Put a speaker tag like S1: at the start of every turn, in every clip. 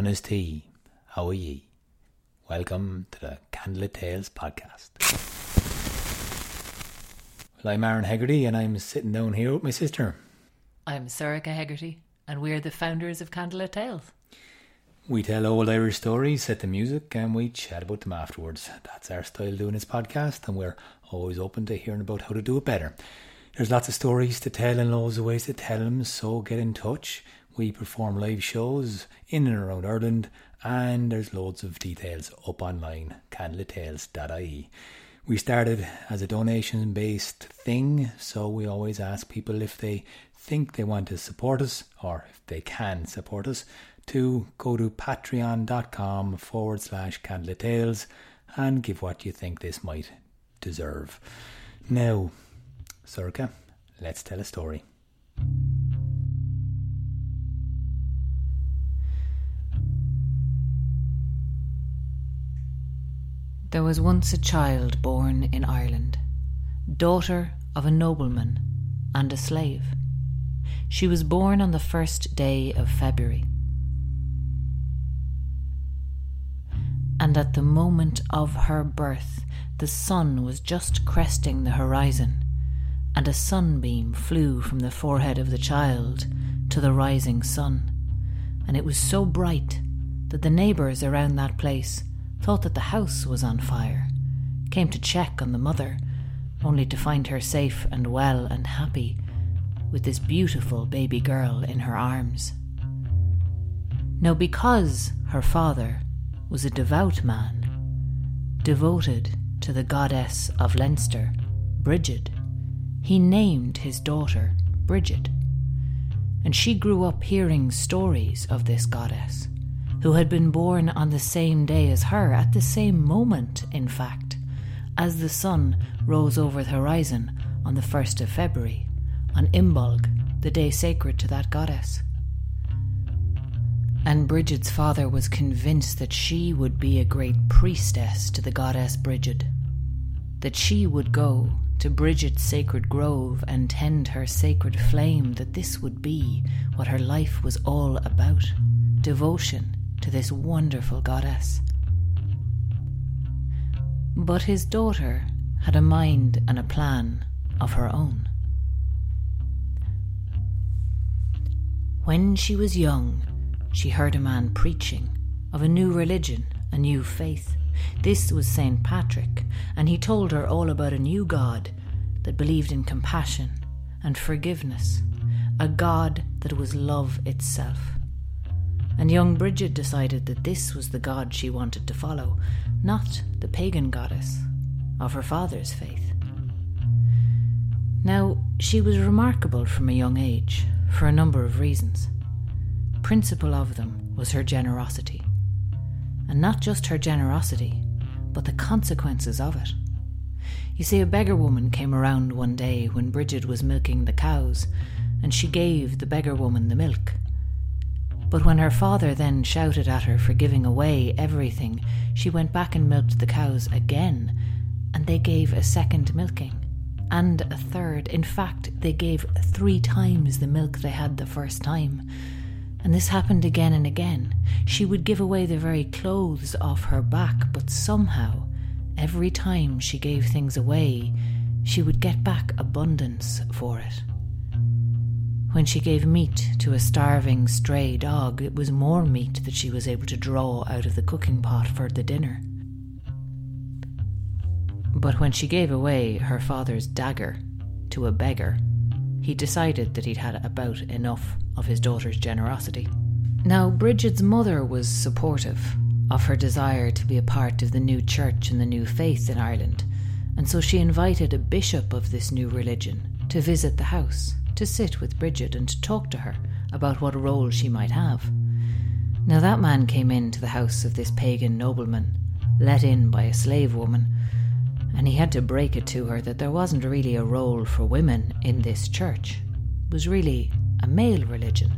S1: Cunners tea. How are ye? Welcome to the Candlelit Tales podcast. Well, I'm Aaron Hegarty and I'm sitting down here with my sister.
S2: I'm Sorcha Hegarty, and we're the founders of Candlelit Tales.
S1: We tell old Irish stories, set the music, and we chat about them afterwards. That's our style doing this podcast, and we're always open to hearing about how to do it better. There's lots of stories to tell and loads of ways to tell them, so get in touch. We perform live shows in and around Ireland, and there's loads of details up online, candletales.ie. We started as a donation based thing, so we always ask people if they think they want to support us or if they can support us to go to patreon.com forward slash candletales and give what you think this might deserve. Now, Sorcha, let's tell a story.
S2: There was once a child born in Ireland, daughter of a nobleman and a slave. She was born on the first day of February. And at the moment of her birth, the sun was just cresting the horizon, and a sunbeam flew from the forehead of the child to the rising sun. And it was so bright that the neighbours around that place thought that the house was on fire, came to check on the mother, only to find her safe and well and happy with this beautiful baby girl in her arms. Now, because her father was a devout man, devoted to the goddess of Leinster, Brigid, he named his daughter Bridget. And she grew up hearing stories of this goddess who had been born on the same day as her, at the same moment, in fact, as the sun rose over the horizon on the 1st of February, on Imbolg, the day sacred to that goddess. And Bridget's father was convinced that she would be a great priestess to the goddess Bridget, that she would go to Bridget's sacred grove and tend her sacred flame, that this would be what her life was all about devotion this wonderful goddess. But his daughter had a mind and a plan of her own. When she was young, she heard a man preaching of a new religion, a new faith. This was St. Patrick, and he told her all about a new God that believed in compassion and forgiveness, a God that was love itself and young Bridget decided that this was the god she wanted to follow, not the pagan goddess of her father's faith. Now, she was remarkable from a young age for a number of reasons. Principal of them was her generosity. And not just her generosity, but the consequences of it. You see, a beggar woman came around one day when Bridget was milking the cows, and she gave the beggar woman the milk. But when her father then shouted at her for giving away everything, she went back and milked the cows again, and they gave a second milking. And a third. In fact, they gave three times the milk they had the first time. And this happened again and again. She would give away the very clothes off her back, but somehow, every time she gave things away, she would get back abundance for it. When she gave meat to a starving stray dog, it was more meat that she was able to draw out of the cooking pot for the dinner. But when she gave away her father's dagger to a beggar, he decided that he'd had about enough of his daughter's generosity. Now, Bridget's mother was supportive of her desire to be a part of the new church and the new faith in Ireland, and so she invited a bishop of this new religion to visit the house to sit with Bridget and talk to her about what role she might have. Now, that man came into the house of this pagan nobleman, let in by a slave woman, and he had to break it to her that there wasn't really a role for women in this church. It was really a male religion.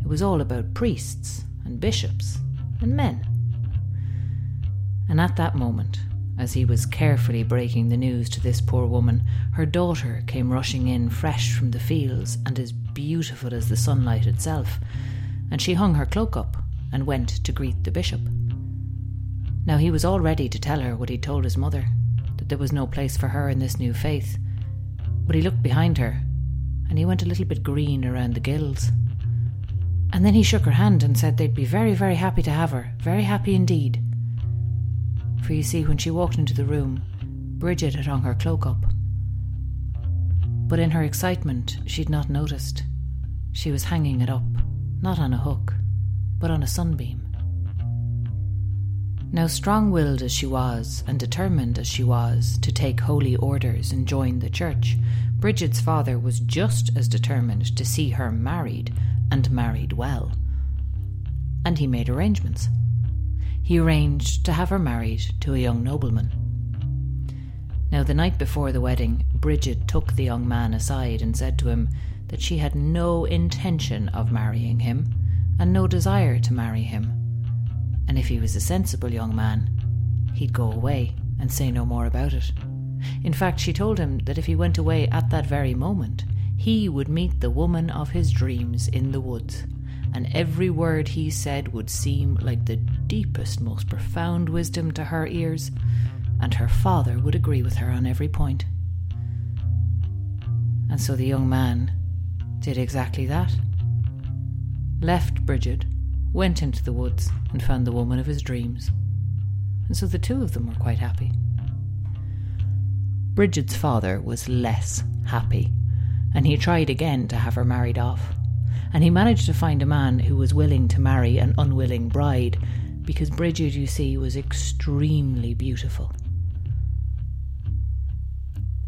S2: It was all about priests and bishops and men. And at that moment, as he was carefully breaking the news to this poor woman, her daughter came rushing in fresh from the fields and as beautiful as the sunlight itself. And she hung her cloak up and went to greet the bishop. Now he was all ready to tell her what he'd told his mother that there was no place for her in this new faith. But he looked behind her and he went a little bit green around the gills. And then he shook her hand and said they'd be very, very happy to have her, very happy indeed. For you see, when she walked into the room, Bridget had hung her cloak up. But in her excitement, she'd not noticed. She was hanging it up, not on a hook, but on a sunbeam. Now, strong willed as she was, and determined as she was to take holy orders and join the church, Bridget's father was just as determined to see her married, and married well. And he made arrangements. He arranged to have her married to a young nobleman. Now, the night before the wedding, Bridget took the young man aside and said to him that she had no intention of marrying him and no desire to marry him and if he was a sensible young man, he'd go away and say no more about it. In fact, she told him that if he went away at that very moment, he would meet the woman of his dreams in the woods, and every word he said would seem like the deepest, most profound wisdom to her ears, and her father would agree with her on every point. And so the young man did exactly that. Left Bridget went into the woods and found the woman of his dreams. And so the two of them were quite happy. Bridget's father was less happy, and he tried again to have her married off. And he managed to find a man who was willing to marry an unwilling bride, because Bridget, you see, was extremely beautiful.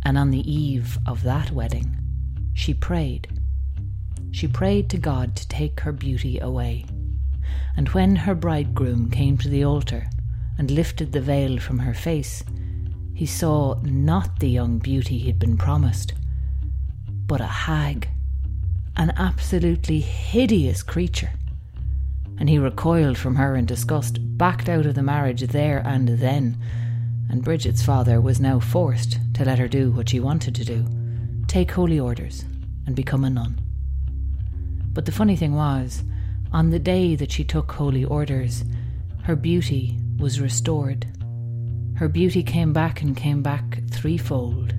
S2: And on the eve of that wedding, she prayed. She prayed to God to take her beauty away and when her bridegroom came to the altar and lifted the veil from her face, he saw not the young beauty he'd been promised, but a hag, an absolutely hideous creature. And he recoiled from her in disgust, backed out of the marriage there and then, and Bridget's father was now forced to let her do what she wanted to do take holy orders and become a nun. But the funny thing was, on the day that she took holy orders, her beauty was restored. Her beauty came back and came back threefold,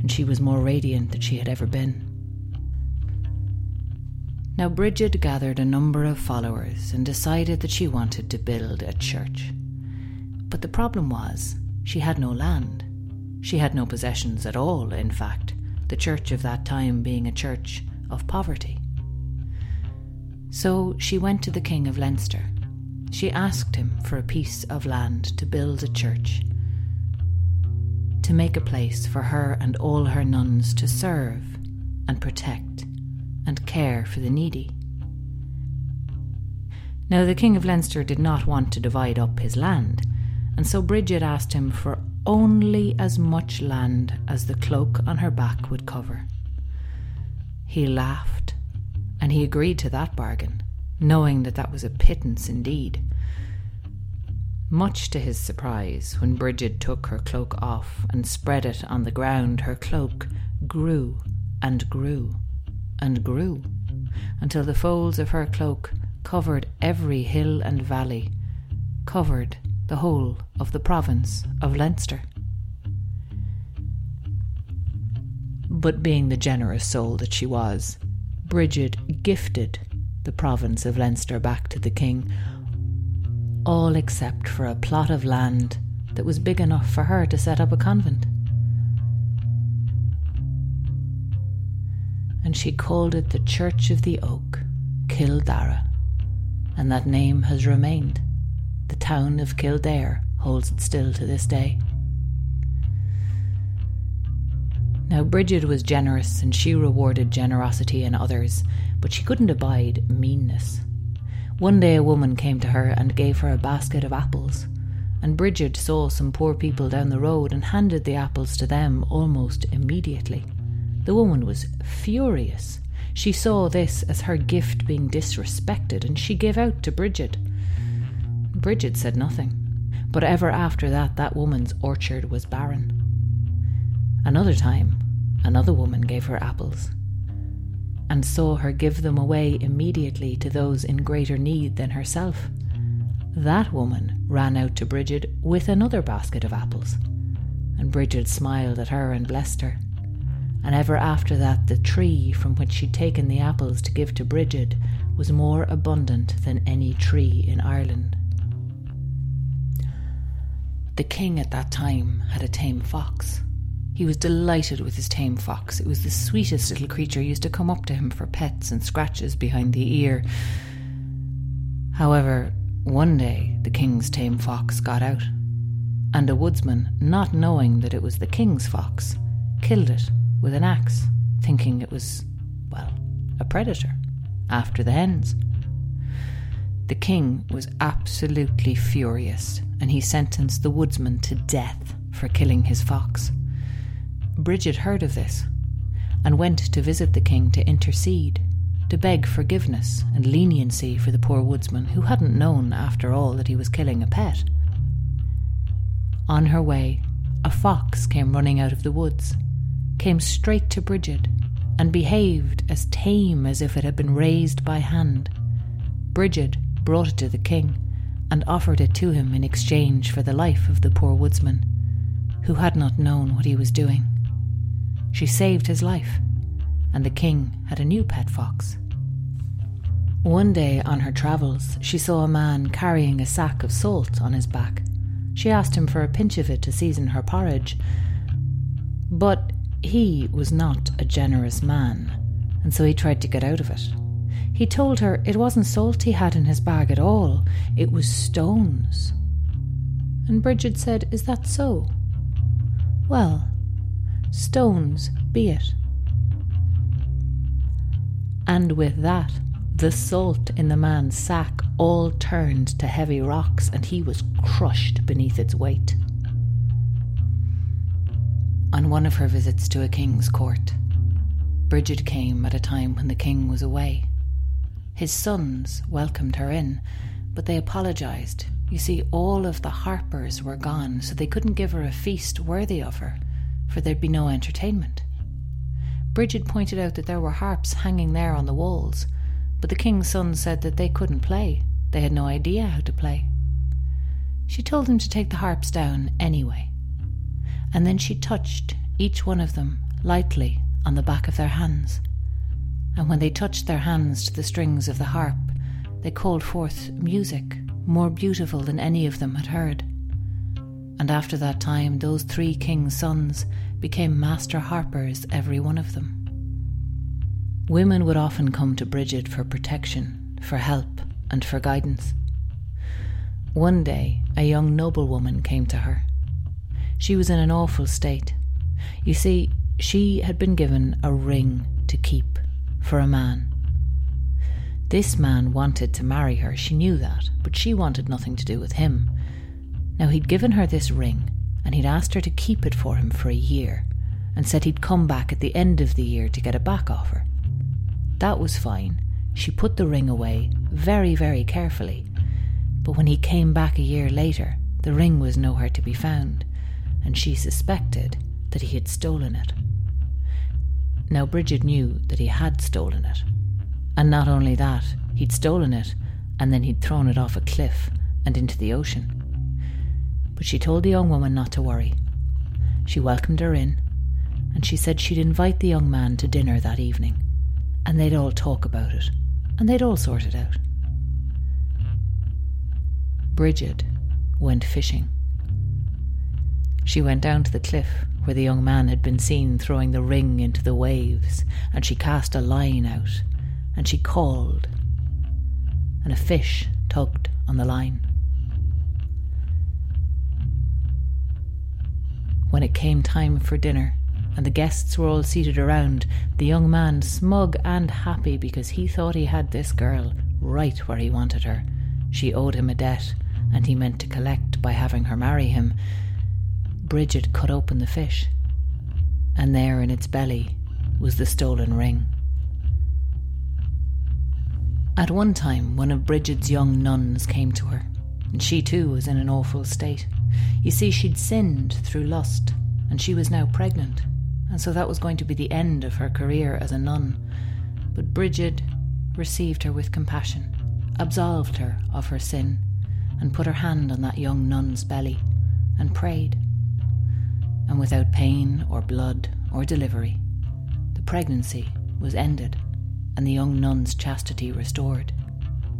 S2: and she was more radiant than she had ever been. Now, Bridget gathered a number of followers and decided that she wanted to build a church. But the problem was, she had no land. She had no possessions at all, in fact, the church of that time being a church of poverty. So she went to the King of Leinster. She asked him for a piece of land to build a church, to make a place for her and all her nuns to serve and protect and care for the needy. Now, the King of Leinster did not want to divide up his land, and so Bridget asked him for only as much land as the cloak on her back would cover. He laughed and he agreed to that bargain, knowing that that was a pittance indeed. Much to his surprise, when Bridget took her cloak off and spread it on the ground, her cloak grew and grew and grew until the folds of her cloak covered every hill and valley, covered the whole of the province of Leinster. But being the generous soul that she was, Bridget gifted the province of Leinster back to the king, all except for a plot of land that was big enough for her to set up a convent. And she called it the Church of the Oak, Kildare, and that name has remained. The town of Kildare holds it still to this day. Now, Bridget was generous and she rewarded generosity in others, but she couldn't abide meanness. One day a woman came to her and gave her a basket of apples, and Bridget saw some poor people down the road and handed the apples to them almost immediately. The woman was furious. She saw this as her gift being disrespected, and she gave out to Bridget. Bridget said nothing, but ever after that, that woman's orchard was barren. Another time, another woman gave her apples, and saw her give them away immediately to those in greater need than herself. that woman ran out to Bridget with another basket of apples, and Bridget smiled at her and blessed her. And ever after that, the tree from which she'd taken the apples to give to Bridget was more abundant than any tree in Ireland. The king at that time had a tame fox. He was delighted with his tame fox. It was the sweetest little creature, used to come up to him for pets and scratches behind the ear. However, one day the king's tame fox got out, and a woodsman, not knowing that it was the king's fox, killed it with an axe, thinking it was, well, a predator, after the hens. The king was absolutely furious, and he sentenced the woodsman to death for killing his fox. Bridget heard of this and went to visit the king to intercede to beg forgiveness and leniency for the poor woodsman who hadn't known, after all, that he was killing a pet. On her way, a fox came running out of the woods, came straight to Bridget, and behaved as tame as if it had been raised by hand. Bridget brought it to the king and offered it to him in exchange for the life of the poor woodsman, who had not known what he was doing. She saved his life, and the king had a new pet fox. One day on her travels, she saw a man carrying a sack of salt on his back. She asked him for a pinch of it to season her porridge. But he was not a generous man, and so he tried to get out of it. He told her it wasn't salt he had in his bag at all, it was stones. And Bridget said, Is that so? Well, stones be it. And with that, the salt in the man's sack all turned to heavy rocks, and he was crushed beneath its weight. On one of her visits to a king's court, Bridget came at a time when the king was away. His sons welcomed her in, but they apologised. You see, all of the harpers were gone, so they couldn't give her a feast worthy of her, for there'd be no entertainment. Bridget pointed out that there were harps hanging there on the walls, but the king's sons said that they couldn't play. They had no idea how to play. She told them to take the harps down anyway. And then she touched each one of them lightly on the back of their hands. And when they touched their hands to the strings of the harp, they called forth music more beautiful than any of them had heard. And after that time, those three king's sons became master harpers, every one of them. Women would often come to Bridget for protection, for help, and for guidance. One day, a young noblewoman came to her. She was in an awful state. You see, she had been given a ring to keep for a man. This man wanted to marry her, she knew that, but she wanted nothing to do with him. Now, he'd given her this ring, and he'd asked her to keep it for him for a year, and said he'd come back at the end of the year to get it back off her. That was fine. She put the ring away very, very carefully. But when he came back a year later, the ring was nowhere to be found, and she suspected that he had stolen it. Now, Bridget knew that he had stolen it. And not only that, he'd stolen it and then he'd thrown it off a cliff and into the ocean. But she told the young woman not to worry. She welcomed her in, and she said she'd invite the young man to dinner that evening and they'd all talk about it, and they'd all sort it out. Bridget went fishing. She went down to the cliff where the young man had been seen throwing the ring into the waves, and she cast a line out, and she called, and a fish tugged on the line. When it came time for dinner, and the guests were all seated around, the young man smug and happy because he thought he had this girl right where he wanted her. She owed him a debt, and he meant to collect by having her marry him. Bridget cut open the fish, and there in its belly was the stolen ring. At one time, one of Bridget's young nuns came to her, and she too was in an awful state. You see, she'd sinned through lust, and she was now pregnant and so that was going to be the end of her career as a nun. But Bridget received her with compassion, absolved her of her sin, and put her hand on that young nun's belly and prayed. And without pain or blood or delivery, the pregnancy was ended and the young nun's chastity restored,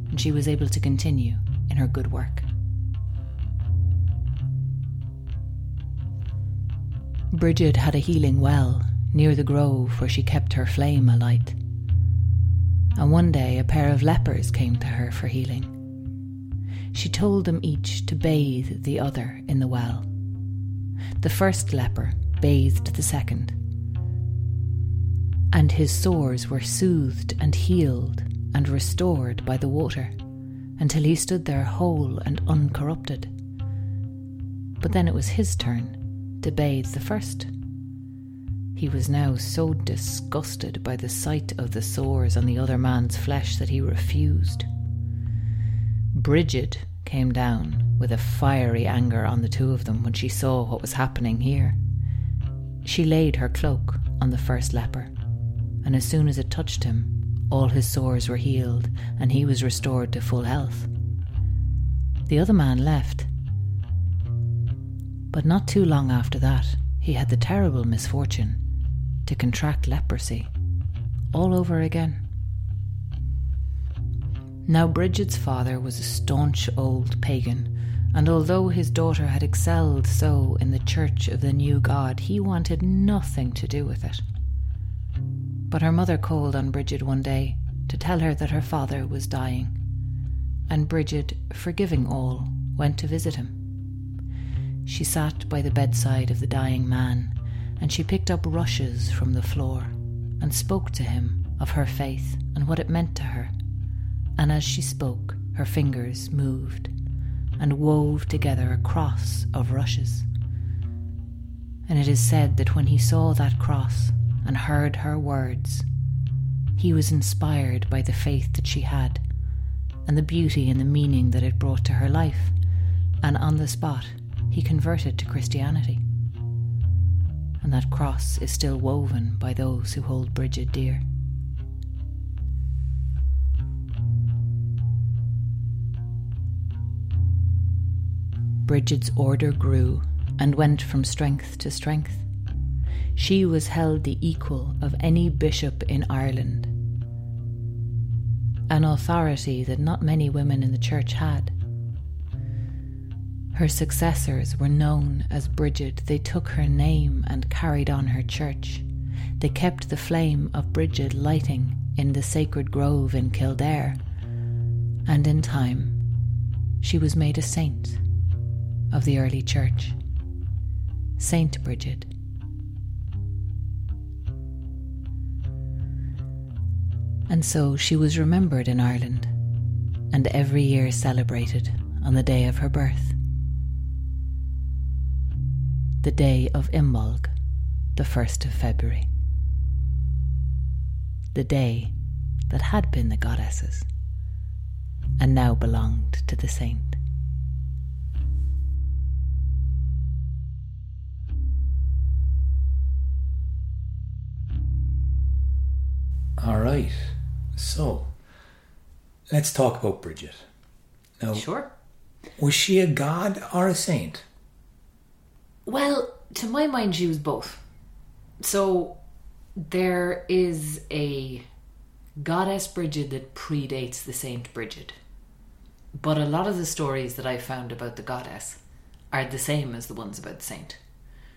S2: and she was able to continue in her good work. Bridget had a healing well near the grove where she kept her flame alight. And one day a pair of lepers came to her for healing. She told them each to bathe the other in the well. The first leper bathed the second, and his sores were soothed and healed and restored by the water until he stood there whole and uncorrupted. But then it was his turn to bathe the first. He was now so disgusted by the sight of the sores on the other man's flesh that he refused. Bridget came down with a fiery anger on the two of them when she saw what was happening here. She laid her cloak on the first leper, and as soon as it touched him, all his sores were healed and he was restored to full health. The other man left. But not too long after that, he had the terrible misfortune to contract leprosy all over again. Now, Bridget's father was a staunch old pagan, and although his daughter had excelled so in the church of the new God, he wanted nothing to do with it. But her mother called on Bridget one day to tell her that her father was dying, and Bridget, forgiving all, went to visit him. She sat by the bedside of the dying man and she picked up rushes from the floor and spoke to him of her faith and what it meant to her. And as she spoke, her fingers moved and wove together a cross of rushes. And it is said that when he saw that cross and heard her words, he was inspired by the faith that she had and the beauty and the meaning that it brought to her life, and on the spot he converted to Christianity and that cross is still woven by those who hold Bridget dear. Bridget's order grew and went from strength to strength. She was held the equal of any bishop in Ireland, an authority that not many women in the church had. Her successors were known as Bridget. They took her name and carried on her church. They kept the flame of Bridget lighting in the sacred grove in Kildare. And in time, she was made a saint of the early church. Saint Bridget. And so she was remembered in Ireland and every year celebrated on the day of her birth the day of Imbolg, the 1st of February. The day that had been the goddess's and now belonged to the saint.
S1: All right. So, let's talk about Bridget. Now,
S2: Sure.
S1: was she a god or a saint?
S2: Well, to my mind, she was both. So there is a goddess Bridget that predates the Saint Bridget. But a lot of the stories that I found about the goddess are the same as the ones about the saint.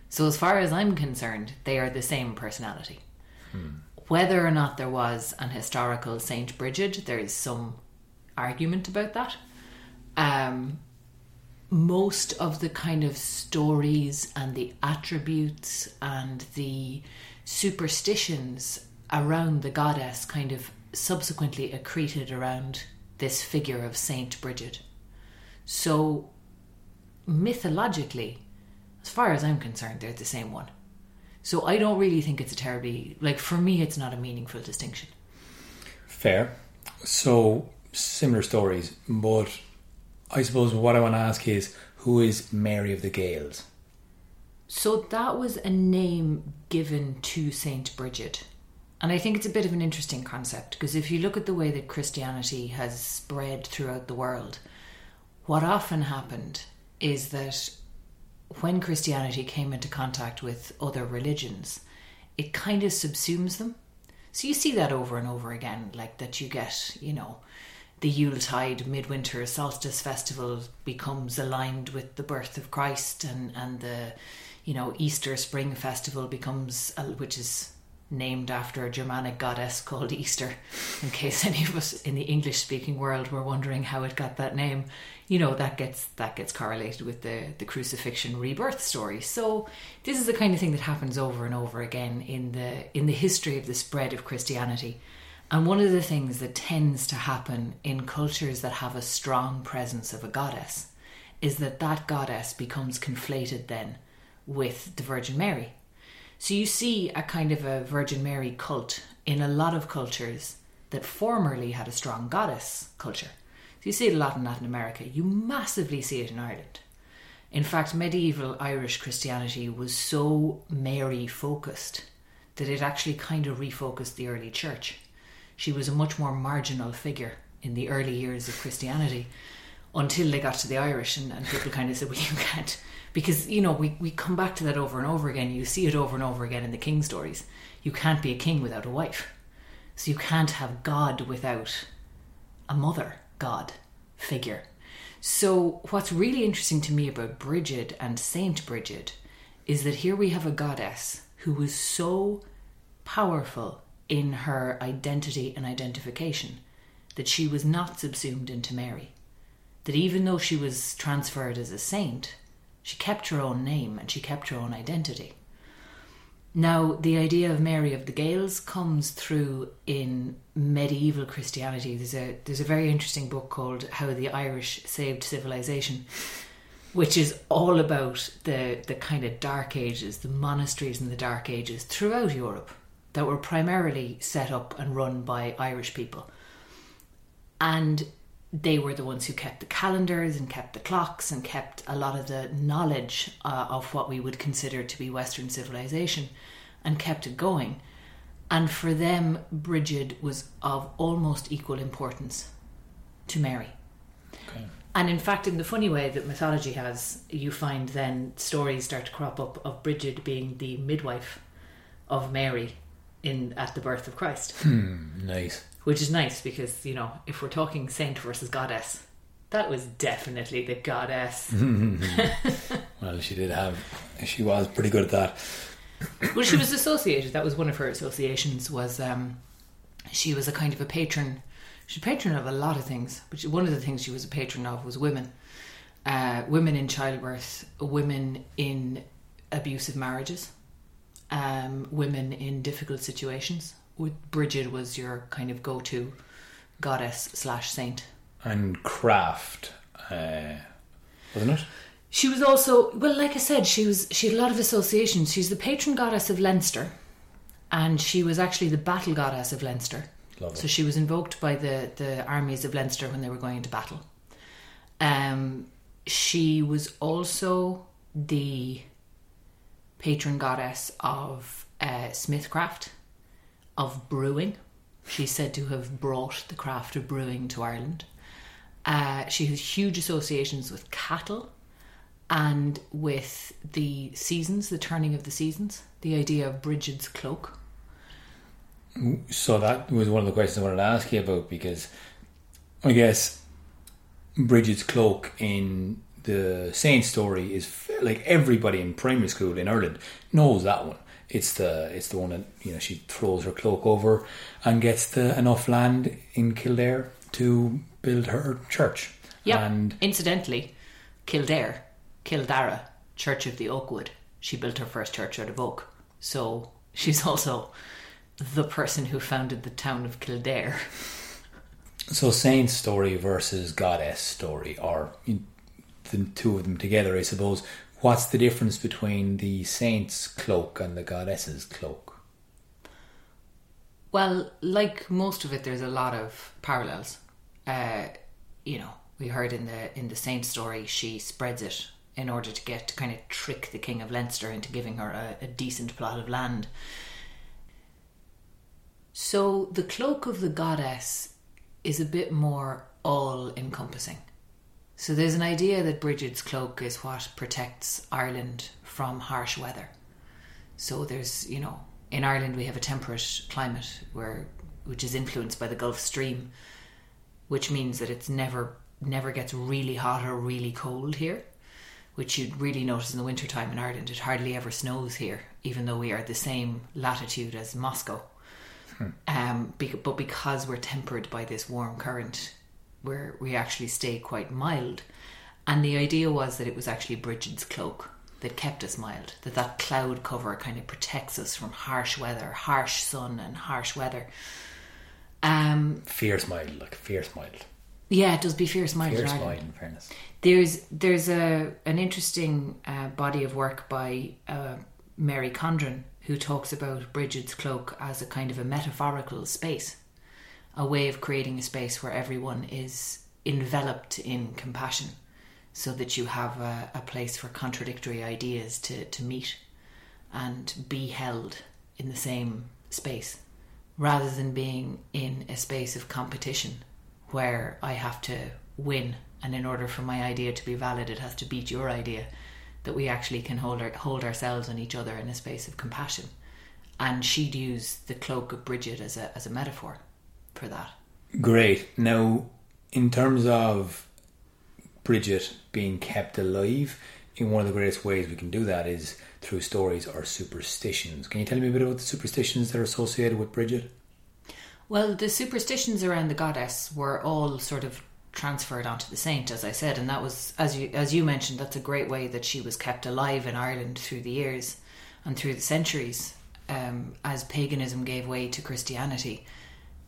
S2: So, as far as I'm concerned, they are the same personality. Hmm. Whether or not there was an historical Saint Bridget, there is some argument about that. Um, most of the kind of stories and the attributes and the superstitions around the goddess kind of subsequently accreted around this figure of Saint Bridget. So, mythologically, as far as I'm concerned, they're the same one. So, I don't really think it's a terribly, like, for me, it's not a meaningful distinction.
S1: Fair. So, similar stories, but I suppose what I want to ask is who is Mary of the Gaels?
S2: So that was a name given to Saint Bridget. And I think it's a bit of an interesting concept because if you look at the way that Christianity has spread throughout the world, what often happened is that when Christianity came into contact with other religions, it kind of subsumes them. So you see that over and over again, like that you get, you know, the Yuletide midwinter solstice festival becomes aligned with the birth of Christ, and and the, you know, Easter spring festival becomes, which is named after a Germanic goddess called Easter, in case any of us in the English speaking world were wondering how it got that name. You know, that gets that gets correlated with the, the crucifixion rebirth story. So this is the kind of thing that happens over and over again in the in the history of the spread of Christianity. And one of the things that tends to happen in cultures that have a strong presence of a goddess is that that goddess becomes conflated then with the Virgin Mary so you see a kind of a Virgin Mary cult in a lot of cultures that formerly had a strong goddess culture. So you see it a lot in Latin America. You massively see it in Ireland. In fact, medieval Irish Christianity was so Mary focused that it actually kind of refocused the early church. She was a much more marginal figure in the early years of Christianity until they got to the Irish and, and people kind of said, well, you can't because you know we, we come back to that over and over again you see it over and over again in the king stories you can't be a king without a wife so you can't have god without a mother god figure so what's really interesting to me about bridget and saint bridget is that here we have a goddess who was so powerful in her identity and identification that she was not subsumed into mary that even though she was transferred as a saint she kept her own name and she kept her own identity. Now, the idea of Mary of the Gaels comes through in medieval Christianity. There's a there's a very interesting book called How the Irish Saved Civilization, which is all about the the kind of dark ages, the monasteries in the dark ages throughout Europe that were primarily set up and run by Irish people. And they were the ones who kept the calendars and kept the clocks and kept a lot of the knowledge uh, of what we would consider to be Western civilization and kept it going. And for them, Bridget was of almost equal importance to Mary. Okay. And in fact, in the funny way that mythology has, you find then stories start to crop up of Bridget being the midwife of Mary in at the birth of Christ.
S1: Hmm, nice
S2: which is nice because you know if we're talking saint versus goddess that was definitely the goddess.
S1: Well she did have she was pretty good at that.
S2: Well she was associated that was one of her associations was um, she was a kind of a patron. She's a patron of a lot of things but she, one of the things she was a patron of was women. Uh, women in childbirth women in abusive marriages um, women in difficult situations Bridget was your kind of go to goddess slash saint.
S1: And craft, uh, wasn't it?
S2: She was also well, like I said, she was she had a lot of associations. She's the patron goddess of Leinster, and she was actually the battle goddess of Leinster. Lovely. So she was invoked by the the armies of Leinster when they were going into battle. Um, she was also the patron goddess of uh, smithcraft of brewing. She's said to have brought the craft of brewing to Ireland. Uh, she has huge associations with cattle and with the seasons, the turning of the seasons, the idea of Bridget's cloak.
S1: So that was one of the questions I wanted to ask you about because I guess Bridget's cloak in the Saint story is like everybody in primary school in Ireland knows that one. It's the it's the one that you know she throws her cloak over and gets the enough land in Kildare to build her church.
S2: Yeah. And incidentally, Kildare, Kildara, Church of the Oakwood. She built her first church out of oak. So she's also the person who founded the town of Kildare.
S1: So saint story versus goddess story, or the two of them together, I suppose. What's the difference between the saint's cloak and the goddess's cloak?
S2: Well, like most of it, there's a lot of parallels. Uh, you know, we heard in the in the saint story, she spreads it in order to get to kind of trick the king of Leinster into giving her a, a decent plot of land. So the cloak of the goddess is a bit more all encompassing. So there's an idea that Bridget's cloak is what protects Ireland from harsh weather. So there's, you know, in Ireland we have a temperate climate where which is influenced by the Gulf Stream, which means that it's never never gets really hot or really cold here, which you'd really notice in the wintertime in Ireland. It hardly ever snows here, even though we are at the same latitude as Moscow. Hmm. Um, but because we're tempered by this warm current, where we actually stay quite mild. And the idea was that it was actually Bridget's cloak that kept us mild, that that cloud cover kind of protects us from harsh weather, harsh sun, and harsh weather. Um,
S1: fierce mild, like fierce mild.
S2: Yeah, it does be fierce mild.
S1: Fierce mild, in fairness.
S2: There's there's a an interesting uh, body of work by uh, Mary Condren who talks about Bridget's cloak as a kind of a metaphorical space a way of creating a space where everyone is enveloped in compassion so that you have a, a, place for contradictory ideas to, to meet and be held in the same space rather than being in a space of competition where I have to win. And in order for my idea to be valid it has to beat your idea that we actually can hold our, hold ourselves and each other in a space of compassion. And she'd use the cloak of Bridget as a as a metaphor for that.
S1: Great. Now, in terms of Bridget being kept alive, in one of the greatest ways we can do that is through stories or superstitions. Can you tell me a bit about the superstitions that are associated with Bridget?
S2: Well, the superstitions around the goddess were all sort of transferred onto the saint, as I said, and that was, as you as you mentioned, that's a great way that she was kept alive in Ireland through the years and through the centuries, um, as paganism gave way to Christianity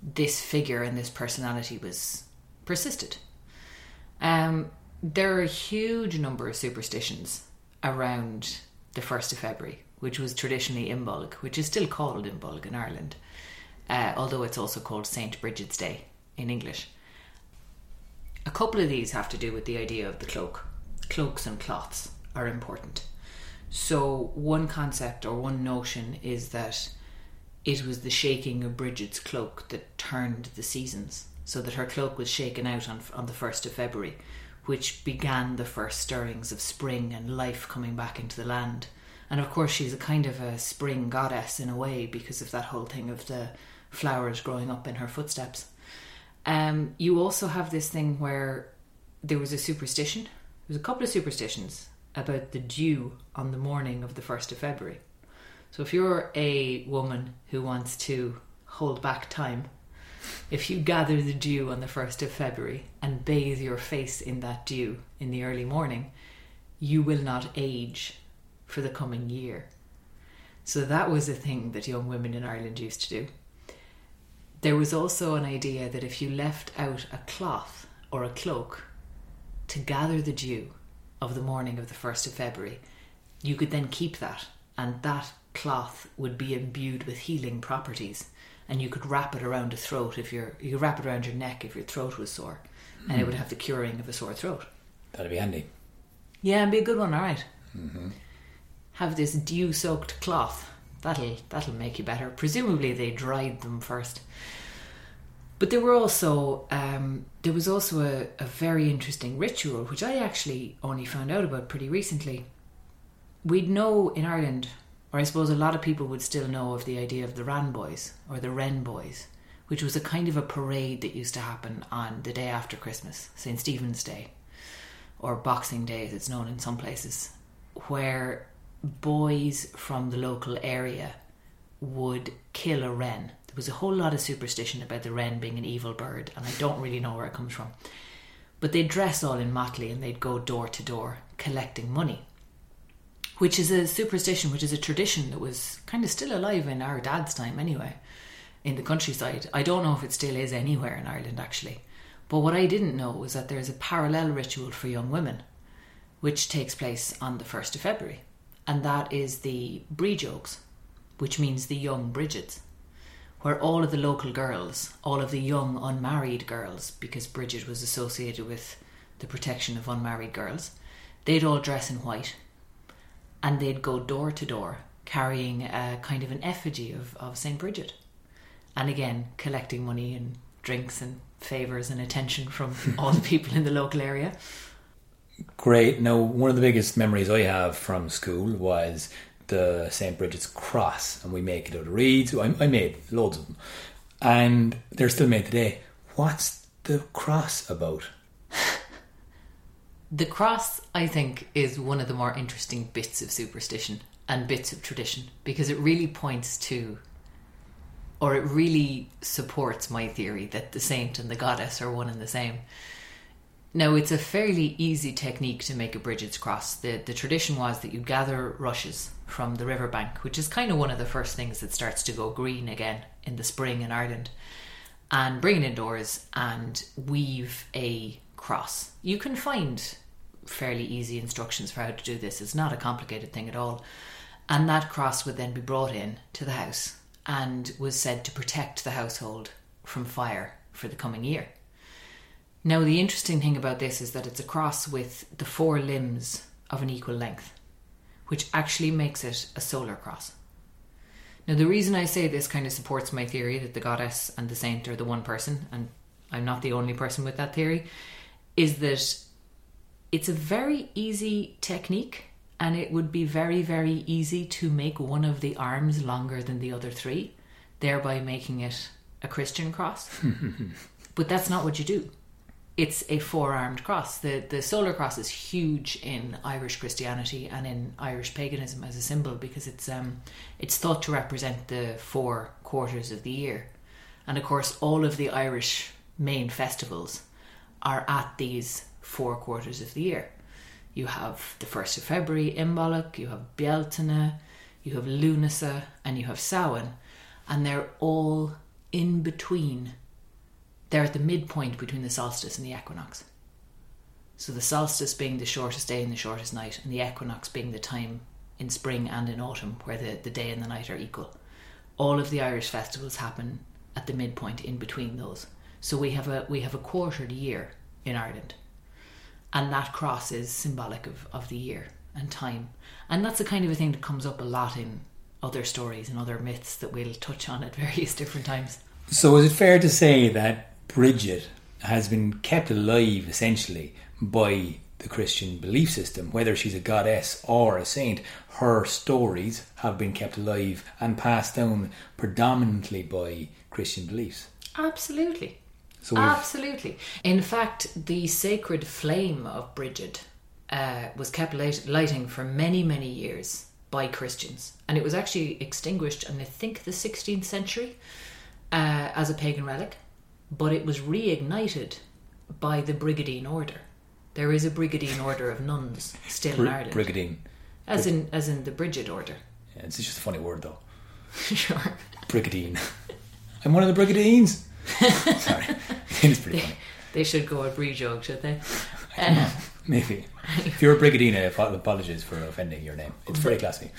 S2: this figure and this personality was persisted. Um, there are a huge number of superstitions around the 1st of February, which was traditionally Imbolc, which is still called Imbolc in Ireland, uh, although it's also called St. Bridget's Day in English. A couple of these have to do with the idea of the cloak. Cloaks and cloths are important. So, one concept or one notion is that it was the shaking of Bridget's cloak that turned the seasons, so that her cloak was shaken out on, on the 1st of February, which began the first stirrings of spring and life coming back into the land. And of course, she's a kind of a spring goddess in a way because of that whole thing of the flowers growing up in her footsteps. Um, you also have this thing where there was a superstition, there was a couple of superstitions about the dew on the morning of the 1st of February. So if you're a woman who wants to hold back time, if you gather the dew on the 1st of February and bathe your face in that dew in the early morning, you will not age for the coming year. So that was a thing that young women in Ireland used to do. There was also an idea that if you left out a cloth or a cloak to gather the dew of the morning of the 1st of February, you could then keep that, and that cloth would be imbued with healing properties and you could wrap it around a throat if you're you could wrap it around your neck if your throat was sore mm. and it would have the curing of a sore throat
S1: that'd be handy
S2: yeah and be a good one all right. mm-hmm. have this dew soaked cloth that'll that'll make you better presumably they dried them first but there were also um, there was also a, a very interesting ritual which I actually only found out about pretty recently. We'd know in Ireland or I suppose a lot of people would still know of the idea of the Ran Boys or the Wren Boys, which was a kind of a parade that used to happen on the day after Christmas, St. Stephen's Day, or Boxing Day as it's known in some places, where boys from the local area would kill a wren. There was a whole lot of superstition about the wren being an evil bird, and I don't really know where it comes from. But they'd dress all in motley and they'd go door to door collecting money which is a superstition, which is a tradition that was kind of still alive in our dad's time anyway, in the countryside. I don't know if it still is anywhere in Ireland actually. But what I didn't know was that there's a parallel ritual for young women, which takes place on the 1st of February. And that is the Brídeogs, which means the young Bridgets, where all of the local girls, all of the young unmarried girls, because Bridget was associated with the protection of unmarried girls, they'd all dress in white and they'd go door to door carrying a kind of an effigy of, of St. Bridget. And again, collecting money and drinks and favours and attention from all the people in the local area.
S1: Great. Now, one of the biggest memories I have from school was the St. Bridget's cross, and we make it out of reeds. I, I made loads of them, and they're still made today. What's the cross about?
S2: The cross, I think, is one of the more interesting bits of superstition and bits of tradition because it really points to, or it really supports my theory that the saint and the goddess are one and the same. Now, it's a fairly easy technique to make a Bridget's cross. The, the tradition was that you gather rushes from the riverbank, which is kind of one of the first things that starts to go green again in the spring in Ireland, and bring it indoors and weave a cross. You can find fairly easy instructions for how to do this. It's not a complicated thing at all. And that cross would then be brought in to the house and was said to protect the household from fire for the coming year. Now, the interesting thing about this is that it's a cross with the four limbs of an equal length, which actually makes it a solar cross. Now, the reason I say this kind of supports my theory that the goddess and the saint are the one person, and I'm not the only person with that theory, is that it's a very easy technique and it would be very, very easy to make one of the arms longer than the other three, thereby making it a Christian cross. but that's not what you do. It's a four armed cross. The, the solar cross is huge in Irish Christianity and in Irish paganism as a symbol because it's, um, it's thought to represent the four quarters of the year. And of course, all of the Irish main festivals are at these four quarters of the year. You have the 1st of February, Imbolc, you have Bealtaine, you have Lunasa, and you have Samhain, and they're all in between. They're at the midpoint between the solstice and the equinox. So the solstice being the shortest day and the shortest night, and the equinox being the time in spring and in autumn where the, the day and the night are equal. All of the Irish festivals happen at the midpoint in between those. So we have a we have a quartered year in Ireland and that cross is symbolic of, of the year and time. And that's the kind of a thing that comes up a lot in other stories and other myths that we'll touch on at various different times.
S1: So, is it fair to say that Bridget has been kept alive essentially by the Christian belief system, whether she's a goddess or a saint? Her stories have been kept alive and passed down predominantly by Christian beliefs.
S2: Absolutely. So Absolutely. In fact, the sacred flame of Bridget uh, was kept light- lighting for many, many years by Christians. And it was actually extinguished in, I think, the 16th century uh, as a pagan relic. But it was reignited by the Brigidine Order. There is a Brigidine Order of nuns still Br- in Ireland.
S1: Brigidine.
S2: As in, as in the Bridget Order.
S1: Yeah, it's just a funny word, though.
S2: sure.
S1: Brigidine. I'm one of the Brigidines. Sorry, it's pretty
S2: they,
S1: funny.
S2: They should go a brie joke, should they?
S1: Um, Maybe. If you're a Brigadina, apologies for offending your name. It's very classy.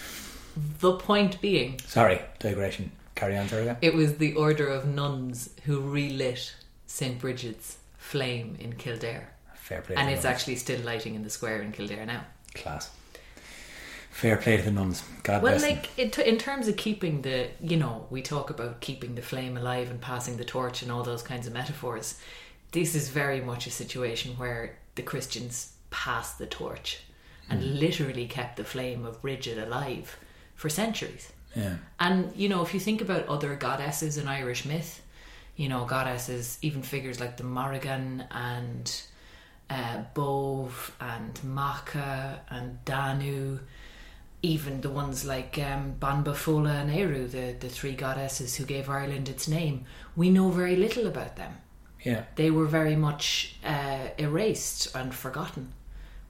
S2: The point being.
S1: Sorry, digression. Carry on, Sarah.
S2: It was the order of nuns who relit St. Bridget's flame in Kildare.
S1: Fair play.
S2: And it's nuns. actually still lighting in the square in Kildare now.
S1: Class. Fair play to the nuns. God
S2: well,
S1: bless
S2: like
S1: them.
S2: in, in terms of keeping the, you know, we talk about keeping the flame alive and passing the torch and all those kinds of metaphors. This is very much a situation where the Christians passed the torch and mm. literally kept the flame of Bridget alive for centuries.
S1: Yeah.
S2: And you know, if you think about other goddesses in Irish myth, you know, goddesses, even figures like the Morrigan and uh, Badb and Macha and Danu even the ones like um, Banba Fódla and Ériu, the, the three goddesses who gave Ireland its name, we know very little about them.
S1: Yeah.
S2: They were very much uh, erased and forgotten.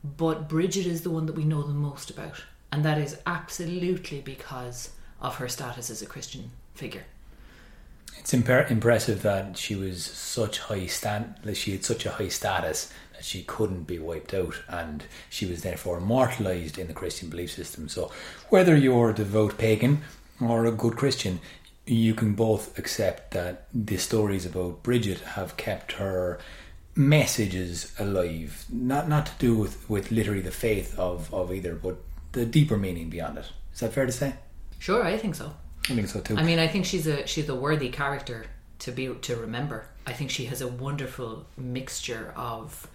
S2: But Bridget is the one that we know the most about. And that is absolutely because of her status as a Christian figure.
S1: It's imper- impressive that she was such high stand that she had such a high status she couldn't be wiped out, and she was therefore immortalized in the Christian belief system. So, whether you're a devout pagan or a good Christian, you can both accept that the stories about Bridget have kept her messages alive. Not not to do with, with literally the faith of, of either, but the deeper meaning beyond it. Is that fair to say?
S2: Sure, I think so.
S1: I think so too.
S2: I mean, I think she's a she's a worthy character to be to remember. I think she has a wonderful mixture of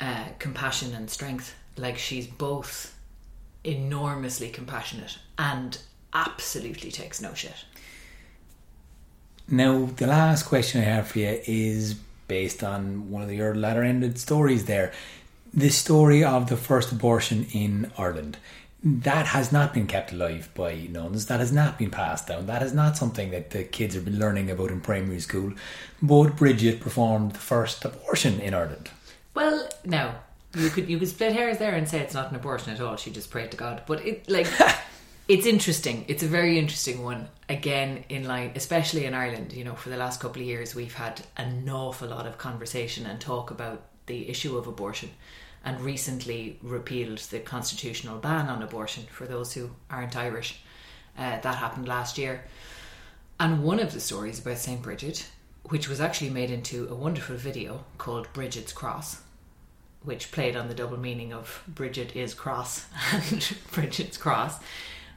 S2: uh, compassion and strength. Like she's both enormously compassionate and absolutely takes no shit.
S1: Now, the last question I have for you is based on one of your latter ended stories there. The story of the first abortion in Ireland. That has not been kept alive by nuns. That has not been passed down. That is not something that the kids have been learning about in primary school. But Bridget performed the first abortion in Ireland.
S2: Well, no, you could you could split hairs there and say it's not an abortion at all. She just prayed to God, but it like it's interesting. It's a very interesting one. Again, in line, especially in Ireland, you know, for the last couple of years, we've had an awful lot of conversation and talk about the issue of abortion, and recently repealed the constitutional ban on abortion for those who aren't Irish. Uh, that happened last year. And one of the stories about St. Bridget, which was actually made into a wonderful video called Bridget's Cross, which played on the double meaning of Bridget is cross and Bridget's cross,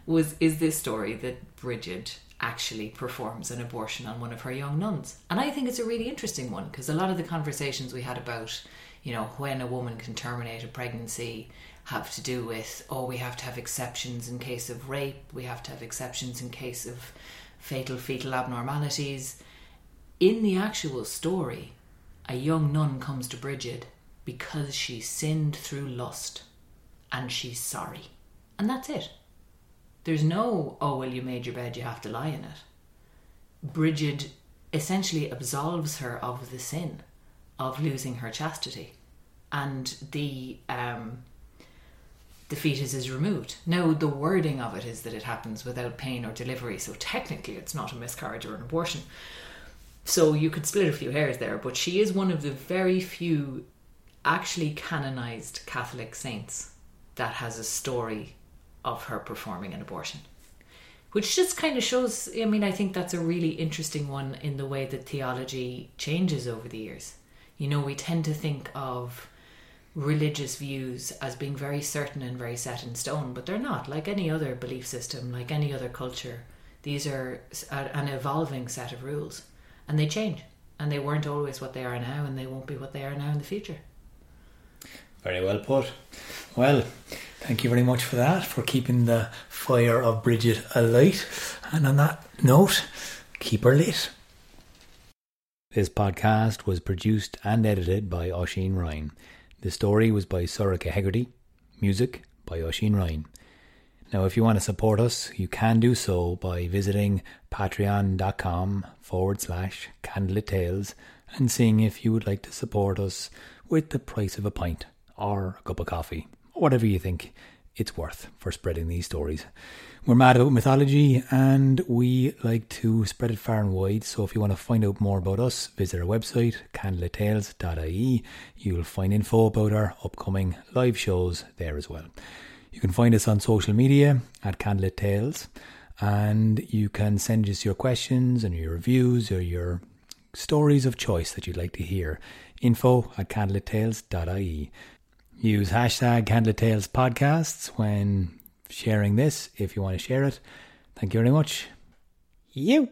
S2: was is this story that Bridget actually performs an abortion on one of her young nuns. And I think it's a really interesting one because a lot of the conversations we had about, you know, when a woman can terminate a pregnancy have to do with, oh, we have to have exceptions in case of rape, we have to have exceptions in case of fatal fetal abnormalities. In the actual story, a young nun comes to Bridget because she sinned through lust and she's sorry. And that's it. There's no, oh, well, you made your bed, you have to lie in it. Bridget essentially absolves her of the sin of losing her chastity. And the um, the fetus is removed. Now, the wording of it is that it happens without pain or delivery, so technically it's not a miscarriage or an abortion. So you could split a few hairs there, but she is one of the very few actually canonized Catholic saints that has a story of her performing an abortion. Which just kind of shows, I mean, I think that's a really interesting one in the way that theology changes over the years. You know, we tend to think of religious views as being very certain and very set in stone, but they're not. Like any other belief system, like any other culture, these are an evolving set of rules and they change. And they weren't always what they are now, and they won't be what they are now in the future.
S1: Very well put. Well, thank you very much for that, for keeping the fire of Bridget alight. And on that note, keep her lit. This podcast was produced and edited by Oisin Ryan. The story was by Sorcha Hegarty. Music by Oisin Ryan. Now, if you want to support us, you can do so by visiting patreon.com forward slash candlelit tales and seeing if you would like to support us with the price of a pint or a cup of coffee, whatever you think it's worth for spreading these stories. We're mad about mythology and we like to spread it far and wide. So if you want to find out more about us, visit our website, candlelittales.ie. You'll find info about our upcoming live shows there as well. You can find us on social media at Candlelit Tales and you can send us your questions and your reviews or your stories of choice that you'd like to hear. Info at candlelittales.ie. Use hashtag Candlelit Tales podcasts when sharing this if you want to share it. Thank you very much. You.